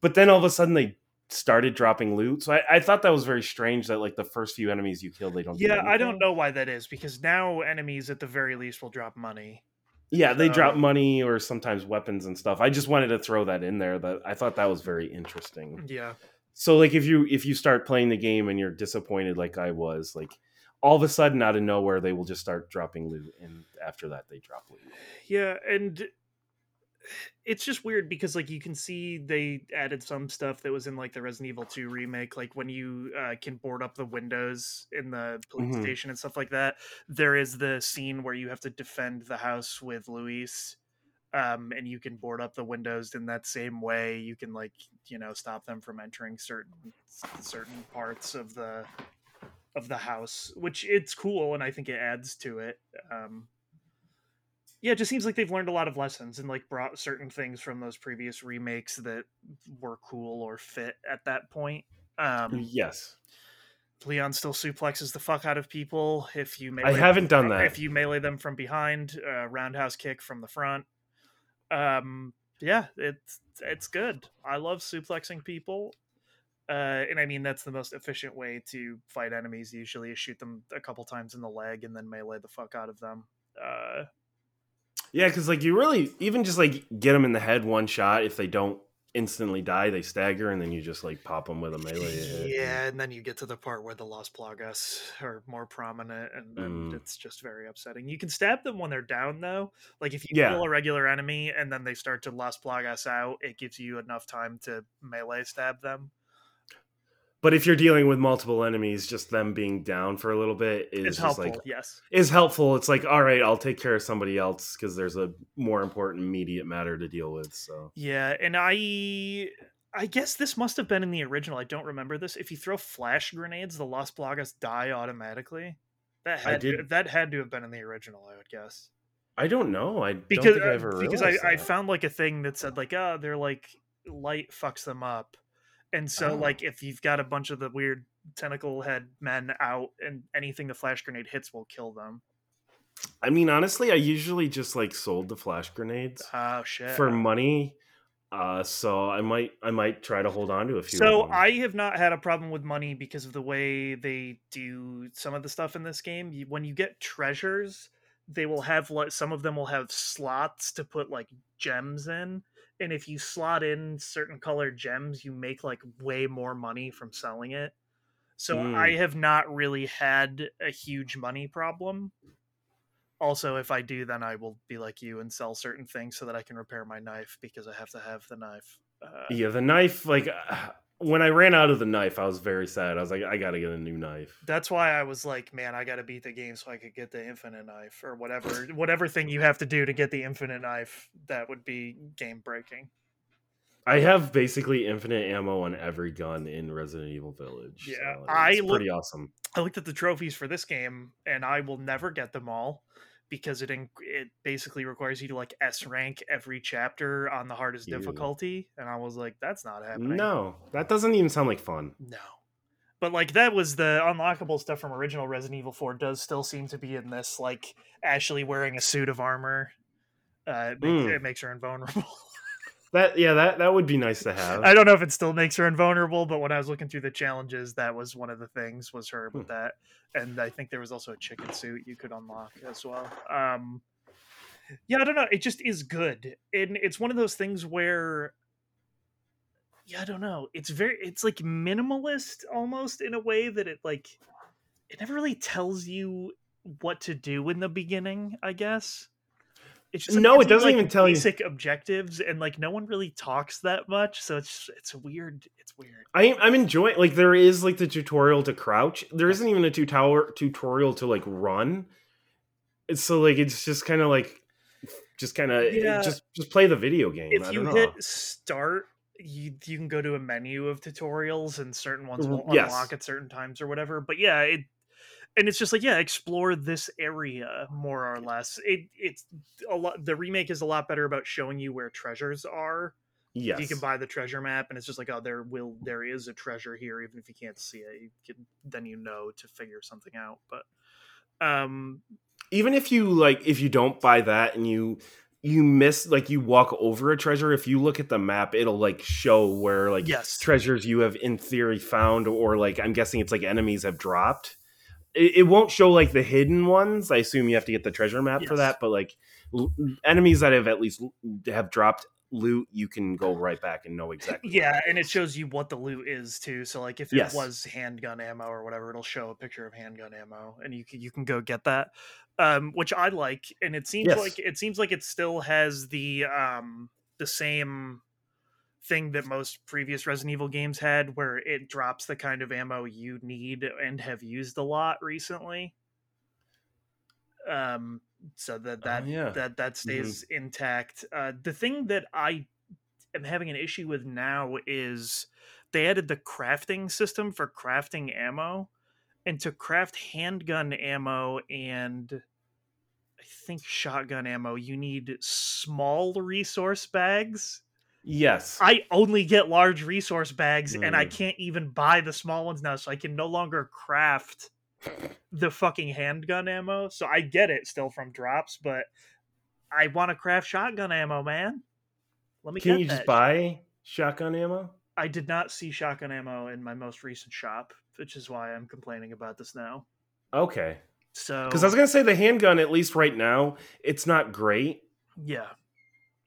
But then all of a sudden they started dropping loot. So I, I thought that was very strange that like the first few enemies you kill they don't do Yeah, I don't know why that is because now enemies at the very least will drop money. Yeah, they drop money or sometimes weapons and stuff. I just wanted to throw that in there. That I thought that was very interesting. Yeah. So like if you if you start playing the game and you're disappointed like I was, like all of a sudden out of nowhere they will just start dropping loot and after that they drop loot. Yeah, and it's just weird because like you can see they added some stuff that was in like the Resident Evil 2 remake like when you uh, can board up the windows in the police Mhm. station and stuff like that. There is the scene where you have to defend the house with Luis um and you can board up the windows in that same way. You can like, you know, stop them from entering certain certain parts of the of the house, which it's cool and I think it adds to it. Um yeah, it just seems like they've learned a lot of lessons and like brought certain things from those previous remakes that were cool or fit at that point. Um, yes, Leon still suplexes the fuck out of people if you melee I haven't done that. if you melee them from behind, uh, roundhouse kick from the front. Um, yeah, it's it's good. I love suplexing people, uh, and I mean that's the most efficient way to fight enemies. Usually, is shoot them a couple times in the leg and then melee the fuck out of them. Uh, Yeah, because like you really even just like get them in the head one shot. If they don't instantly die, they stagger, and then you just like pop them with a melee yeah, and then you get to the part where the Las Plagas are more prominent, and then Mm. it's just very upsetting. You can stab them when they're down, though. Like if you Yeah. kill a regular enemy and then they start to Las Plagas out, it gives you enough time to melee stab them. But if you're dealing with multiple enemies, just them being down for a little bit is helpful, like yes. is helpful. It's like all right, I'll take care of somebody else because there's a more important immediate matter to deal with. So Yeah, and I I guess this must have been in the original. I don't remember this. If you throw flash grenades, the Las Plagas die automatically. That had to, that had to have been in the original, I would guess. I don't know. I Because don't think I ever because I, I found like a thing that said like oh they're like light fucks them up, and so Oh. like if you've got a bunch of the weird tentacle head men out and anything the flash grenade hits will kill them. I mean, honestly, I usually just like sold the flash grenades Oh shit! for money. Uh, so I might I might try to hold on to a few. So. I have not had a problem with money because of the way they do some of the stuff in this game. When you get treasures, they will have like some of them will have slots to put like gems in, and if you slot in certain colored gems, you make like way more money from selling it. So Mm. I have not really had a huge money problem. Also, if I do, then I will be like you and sell certain things so that I can repair my knife because I have to have the knife. Uh, yeah, the knife. Like when I ran out of the knife, I was very sad. I was like, I got to get a new knife. that's why I was like, man, I got to beat the game so I could get the infinite knife or whatever, whatever thing you have to do to get the infinite knife. That would be game breaking. I have basically infinite ammo on every gun in Resident Evil Village. Yeah, so I it's look- pretty awesome. I looked at the trophies for this game, and I will never get them all because it in- it basically requires you to like S rank every chapter on the hardest Ew. difficulty, and I was like, that's not happening. No, that doesn't even sound like fun. No. But like that was the unlockable stuff from original Resident Evil 4 does still seem to be in this like Ashley wearing a suit of armor. Uh, it, makes, Mm. it makes her invulnerable. (laughs) That yeah, that that would be nice to have. I don't know if it still makes her invulnerable, but when I was looking through the challenges, that was one of the things was her with Hmm. that. And I think there was also a chicken suit you could unlock as well. Um yeah, I don't know. It just is good. And it's one of those things where yeah, I don't know. It's very it's like minimalist almost in a way that it like it never really tells you what to do in the beginning, I guess. It's just No, it doesn't like, even tell you- basic objectives and like no one really talks that much, so it's it's weird. It's weird. I, I'm enjoying like there is like the tutorial to crouch. There isn't even a tutorial tutorial to like run. It's so like it's just kind of like just kind of Yeah. just just play the video game. If I you don't know. hit start, you you can go to a menu of tutorials and certain ones will yes. unlock at certain times or whatever. But yeah, it and it's just like yeah, explore this area more or less. It it's a lot. The remake is a lot better about showing you where treasures are. yes, You can buy the treasure map, and it's just like oh, there will there is a treasure here, even if you can't see it. You can then you know to figure something out. But um, even if you like if you don't buy that and you you miss like you walk over a treasure if you look at the map it'll like show where like yes, treasures you have in theory found or like i'm guessing it's like enemies have dropped it, it won't show like the hidden ones i assume you have to get the treasure map for that but like l- enemies that have at least l- have dropped loot you can go right back and know exactly Yeah, and it shows you what the loot is too. So like if it Yes. was handgun ammo or whatever, it'll show a picture of handgun ammo, and you can you can go get that, um, which I like. And it seems Yes. like it seems like it still has the um, the same thing that most previous Resident Evil games had, where it drops the kind of ammo you need and have used a lot recently. Um, so that that Oh, yeah. that that stays intact. Uh, the thing that I am having an issue with now is they added the crafting system for crafting ammo, and to craft handgun ammo and I think shotgun ammo, you need small resource bags. Yes. I only get large resource bags and I Mm. can't even buy the small ones now, so I can no longer craft the fucking handgun ammo. So I get it still from drops, but I want to craft shotgun ammo, man. Let me Can you that. just buy shotgun ammo? I did not see shotgun ammo in my most recent shop, which is why I'm complaining about this now. Okay. So Because I was gonna say the handgun, at least right now, it's not great. yeah.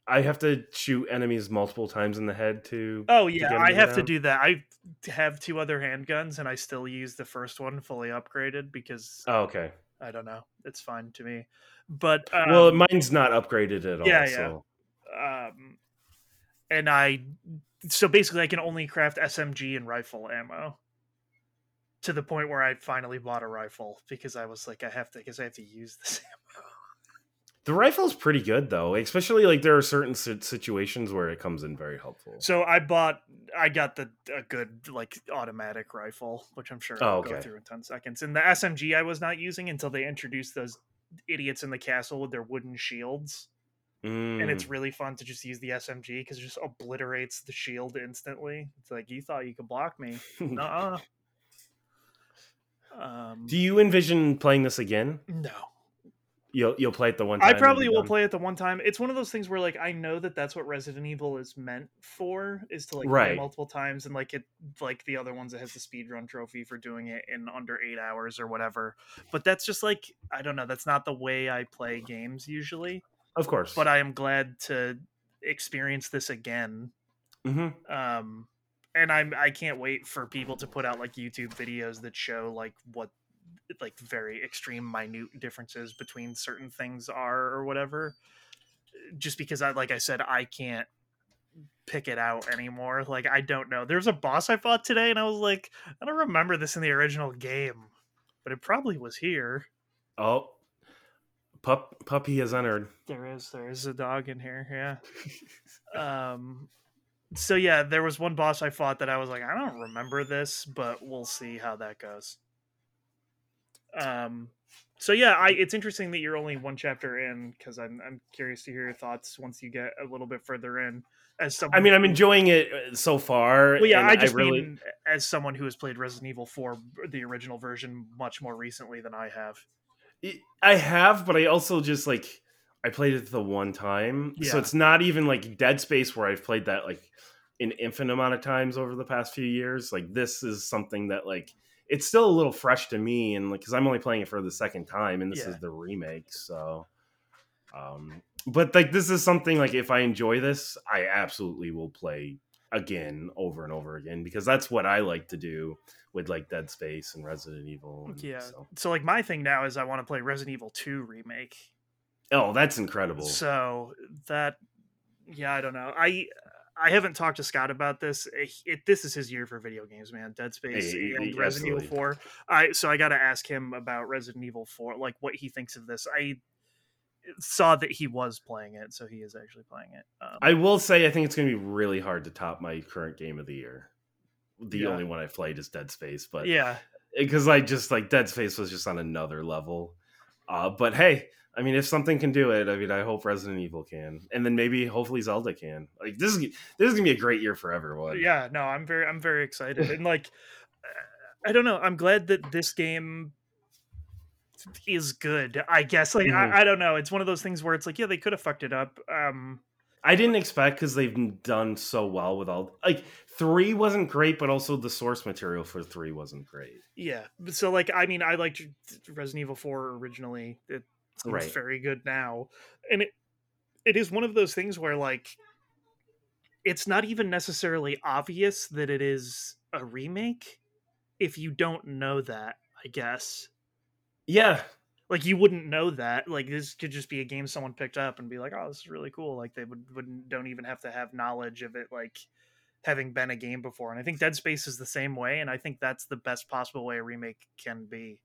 I have to shoot enemies multiple times in the head to. Oh yeah, them I to have to do that. I have two other handguns and I still use the first one fully upgraded because Oh, okay. I don't know. It's fine to me. But um, well, mine's not upgraded at all. yeah, yeah. So. um and I so basically I can only craft SMG and rifle ammo to the point where I finally bought a rifle because I was like I have to because I have to use this (laughs) ammo. The rifle's pretty good though, especially like there are certain situations where it comes in very helpful. So I bought I got the a good like automatic rifle, which I'm sure Oh, I'll go through in 10 seconds. And the SMG I was not using until they introduced those idiots in the castle with their wooden shields. And it's Mm. really fun to just use the SMG because it just obliterates the shield instantly. It's like you thought you could block me. (laughs) Nuh-uh. Um, Do you envision playing this again? no. You'll you'll play it the one time. I probably will done? play it the one time. It's one of those things where like I know that that's what Resident Evil is meant for is to like play multiple times and like it like the other ones that has the speed run trophy for doing it in under 8 hours or whatever. But that's just like I don't know, that's not the way I play games usually, Of course. but I am glad to experience this again. hmm Um and I'm I can't wait for people to put out like YouTube videos that show like what like very extreme minute differences between certain things are or whatever. Just because I like I said I can't pick it out anymore. Like I don't know. There's a boss I fought today and I was like I don't remember this in the original game but it probably was here. Oh, pup puppy has entered. there is there is a dog in here yeah. (laughs) Um so yeah there was one boss I fought that I was like I don't remember this but we'll see how that goes um so yeah i it's interesting that you're only one chapter in because i'm i'm curious to hear your thoughts once you get a little bit further in as someone I mean, I'm enjoying it uh, so far. well yeah i just really, mean as someone who has played resident evil 4 the original version much more recently than i have I have, but I also just like I played it the one time, so it's not even like Dead Space where I've played that like an infinite amount of times over the past few years. Like this is something that like it's still a little fresh to me, and like because I'm only playing it for the second time, and this Yeah. is the remake, so. Um, but like this is something like if I enjoy this, I absolutely will play again over and over again because that's what I like to do with like Dead Space and Resident Evil. and yeah so- so like my thing now is i want to play resident evil 2 remake Oh, that's incredible. So that, yeah, I don't know. I I haven't talked to Scott about this. It, it- this is his year for video games, man. Dead Space Hey, and Resident Evil. Four. I so I got to ask him about Resident Evil Four, like what he thinks of this. I saw that he was playing it, so he is actually playing it. Um, I will say I think it's going to be really hard to top my current game of the year. The Yeah. only one I've played is Dead Space, but yeah, because I just like Dead Space was just on another level. Uh, but hey, I mean, if something can do it, I mean, I hope Resident Evil can, and then maybe hopefully Zelda can. Like this is this is gonna be a great year for everyone. yeah. No, I'm very I'm very excited, and like I don't know. I'm glad that this game is good. I guess like Mhm. I, I don't know. It's one of those things where it's like yeah, they could have fucked it up. Um, I didn't expect because they've done so well with all like three wasn't great, but also the source material for three wasn't great. Yeah. So like I mean I liked Resident Evil 4 originally. It seems Right. very good now. And it it is one of those things where like it's not even necessarily obvious that it is a remake if you don't know that, I guess. Yeah, Like you wouldn't know that. Like this could just be a game someone picked up and be like, "Oh, this is really cool." Like they would wouldn't don't even have to have knowledge of it like having been a game before. And I think Dead Space is the same way and I think that's the best possible way a remake can be.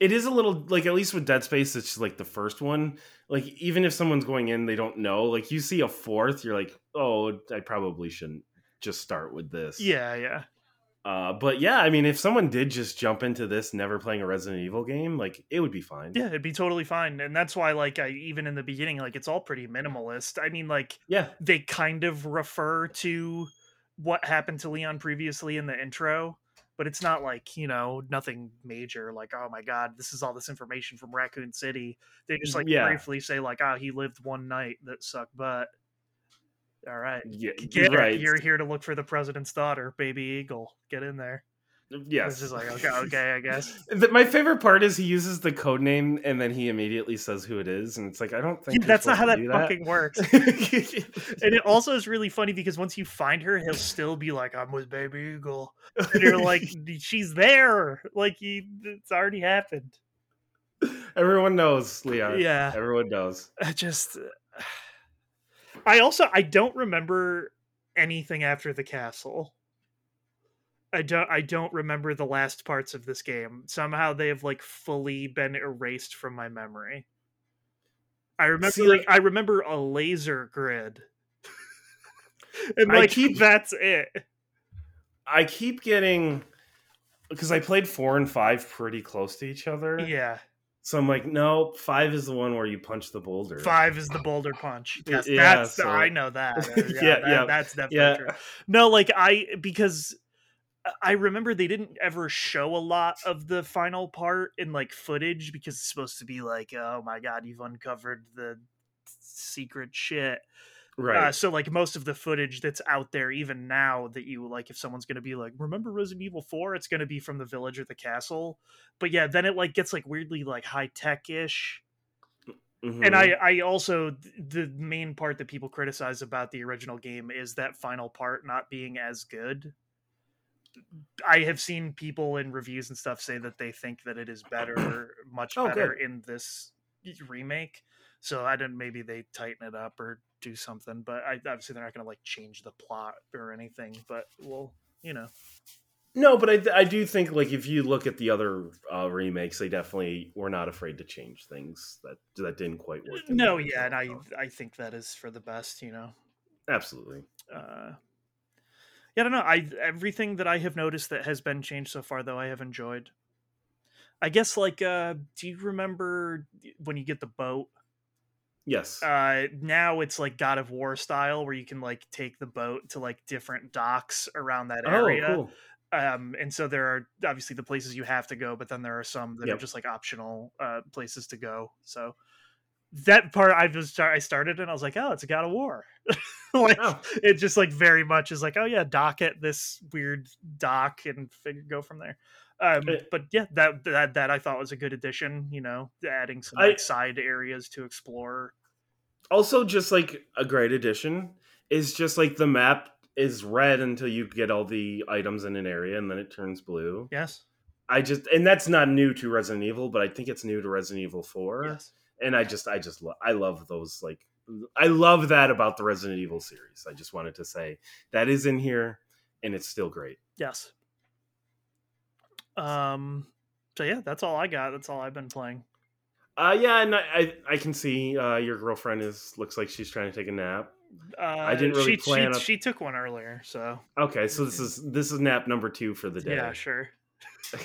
It is a little like at least with Dead Space, it's like the first one. Like even if someone's going in, they don't know. Like you see a fourth, you're like, oh, I probably shouldn't just start with this. Yeah, yeah. Uh, but yeah, I mean, if someone did just jump into this never playing a Resident Evil game, like it would be fine. Yeah, it'd be totally fine, and that's why, like, I even in the beginning, like, it's all pretty minimalist. I mean, like, Yeah, they kind of refer to what happened to Leon previously in the intro, but it's not like you know nothing major. Like, oh my god, this is all this information from Raccoon City. They just mm, like Yeah. briefly say like, oh, he lived one night that sucked butt. All right, yeah, get right. it. You're here to look for the president's daughter, baby eagle. Get in there. Yes, It's just like (laughs) okay, okay, I guess. The- my favorite part is he uses the code name and then he immediately says who it is, and it's like I don't think Yeah, that's not how that supposed fucking works. (laughs) And it also is really funny because once you find her, he'll still be like, "I'm with Baby Eagle," (laughs) and you're like, "She's there!" Like, he, it's already happened. Everyone knows, Leon. Yeah, everyone knows. I just. (sighs) I also I don't remember anything after the castle. I don't I don't remember the last parts of this game. Somehow they have like fully been erased from my memory. I remember See, like I remember a laser grid. (laughs) and I like keep- that's it. I keep getting because I played four and five pretty close to each other. Yeah. So I'm like, no, five is the one where you punch the boulder. Five is the boulder punch. (laughs) Yes, yeah, that's so- I know that. (laughs) Uh, Yeah, that- yeah, that's definitely yeah. true. No, like I because I remember they didn't ever show a lot of the final part in like footage because it's supposed to be like, oh my god, you've uncovered the secret shit. Right. Uh, so like most of the footage that's out there, even now, that you like, if someone's gonna be like, remember Resident Evil Four, it's gonna be from the village or the castle. But yeah, then it like gets like weirdly like high tech ish and. I, I also the main part that people criticize about the original game is that final part not being as good. I have seen people in reviews and stuff say that they think that it is (clears throat) better, much Oh, better good. in this remake. So I didn't. Maybe they tighten it up or do something. But I, obviously they're not going to like change the plot or anything. But well, you know, No, but I, I do think like if you look at the other uh, remakes, they definitely were not afraid to change things that that didn't quite work. no, yeah, and I. I think that is for the best. You know, absolutely. uh yeah, I don't know. I everything that I have noticed that has been changed so far though I have enjoyed. I guess like uh do you remember when you get the boat? Yes. Uh now it's like God of War style where you can like take the boat to like different docks around that area. oh, area. cool. Um and so there are obviously the places you have to go, but then there are some that are just like optional uh places to go. So that part I was start I started and I was like, oh, it's a God of War. (laughs) like Oh, it just like very much is like oh yeah dock at this weird dock and figure go from there um Eh. but yeah that that that i thought was a good addition you know adding some I- side areas to explore also, just like a great addition is just like the map is red until you get all the items in an area, and then it turns blue. yes I just and that's not new to Resident Evil, but I think it's new to Resident Evil Four. yes and I just I just lo- I love those like I love that about the Resident Evil series. I just wanted to say that is in here and it's still great. yes um so yeah that's all i got that's all i've been playing Uh yeah, and I I, I can see uh your girlfriend is looks like she's trying to take a nap. uh didn't really she, plan she, a- she took one earlier so Okay, so this is this is nap number 2 for the day. yeah sure (laughs)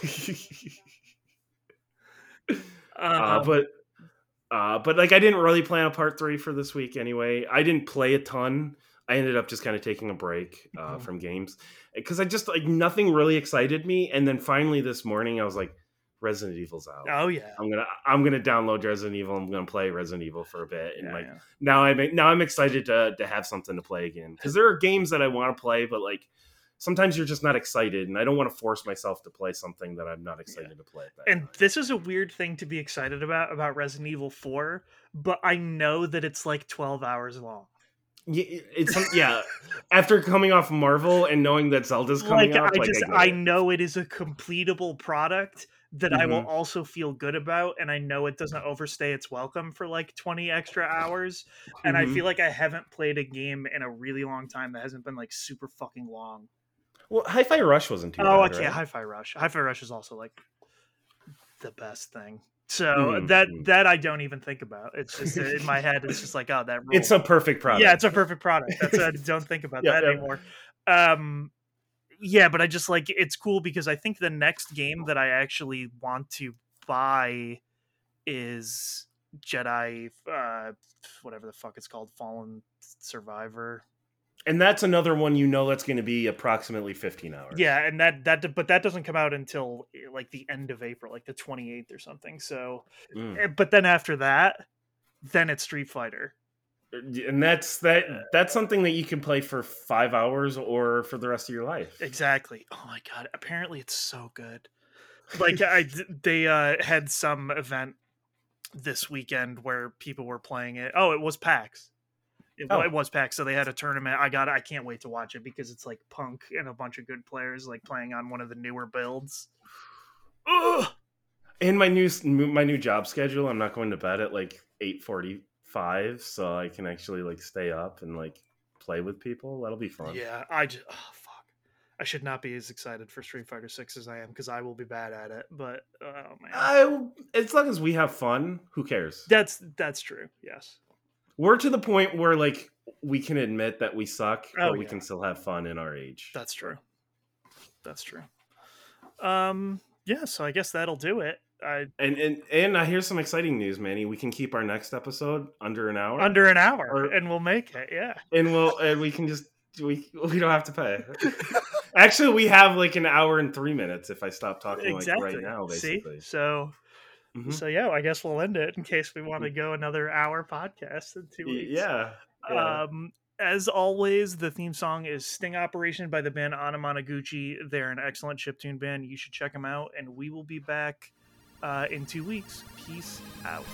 (laughs) uh, um, but uh, but like I didn't really plan a part three for this week anyway. I didn't play a ton. I ended up just kind of taking a break uh, Mhm. from games because I just like nothing really excited me. And then finally this morning I was like, Resident Evil's out. oh yeah I'm gonna I'm gonna download Resident Evil. I'm gonna play Resident Evil for a bit, and yeah, like yeah. now I'm now I'm excited to to have something to play again because there are games that I want to play, but like sometimes you're just not excited, and I don't want to force myself to play something that I'm not excited to play. And time. this is a weird thing to be excited about about Resident Evil 4, but I know that it's like 12 hours long. Yeah, it's yeah. After coming off Marvel and knowing that Zelda's coming Like out, I like, just get I, know it is a completable product that I will Mhm. also feel good about and I know it doesn't overstay its welcome for like 20 extra hours and I Mhm. feel like I haven't played a game in a really long time that hasn't been like super fucking long. Well, Hi-Fi Rush wasn't too oh, I bad. can't right? Hi-Fi Rush. Hi-Fi Rush is also like the best thing. So Mhm, that that I don't even think about. It's just in my head. It's just like, oh, that. (laughs) It's a perfect product. Yeah, it's a perfect product. That's I don't think about (laughs) Yeah, that yeah. anymore. Um, yeah, but I just like it's cool because I think the next game that I actually want to buy is Jedi, uh, whatever the fuck it's called, Fallen Survivor. And that's another one you know that's going to be approximately 15 hours. Yeah, and that that but that doesn't come out until eh, like the end of April, like the 28th or something. So, Mm. eh, but then after that, then it's Street Fighter. And that's that that's something that you can play for 5 hours or for the rest of your life. Exactly. Oh my god! Apparently, it's so good. Like I, (laughs) they uh, had some event this weekend where people were playing it. Oh, it was PAX. It, Oh. it was PAX, so they had a tournament. I got. I can't wait to watch it because it's like Punk and a bunch of good players like playing on one of the newer builds. Ugh! In my new my new job schedule, I'm not going to bed at like 8:45 so I can actually like stay up and like play with people. That'll be fun. Yeah, I just. Oh, fuck. I should not be as excited for Street Fighter Six as I am because I will be bad at it. But oh man, I, as long as we have fun, who cares? that's that's true. Yes. We're to the point where like we can admit that we suck, Oh, but we yeah. can still have fun in our age. That's true. That's true. Um. Yeah. So I guess that'll do it. I And and and uh, here's some exciting news, Manny. We can keep our next episode under an hour, under an hour, Or- and we'll make it. Yeah. and we'll and we can just we we don't have to pay. (laughs) Actually, we have like an hour and three minutes if I stop talking exactly. like right now. Basically, See. So. Mhm. So yeah, I guess we'll end it in case we want to go another hour podcast in two weeks. yeah. yeah. Um, as always, the theme song is Sting Operation by the band Anamanaguchi. They're an excellent chiptune band. You should check them out. And we will be back uh, in two weeks. Peace out.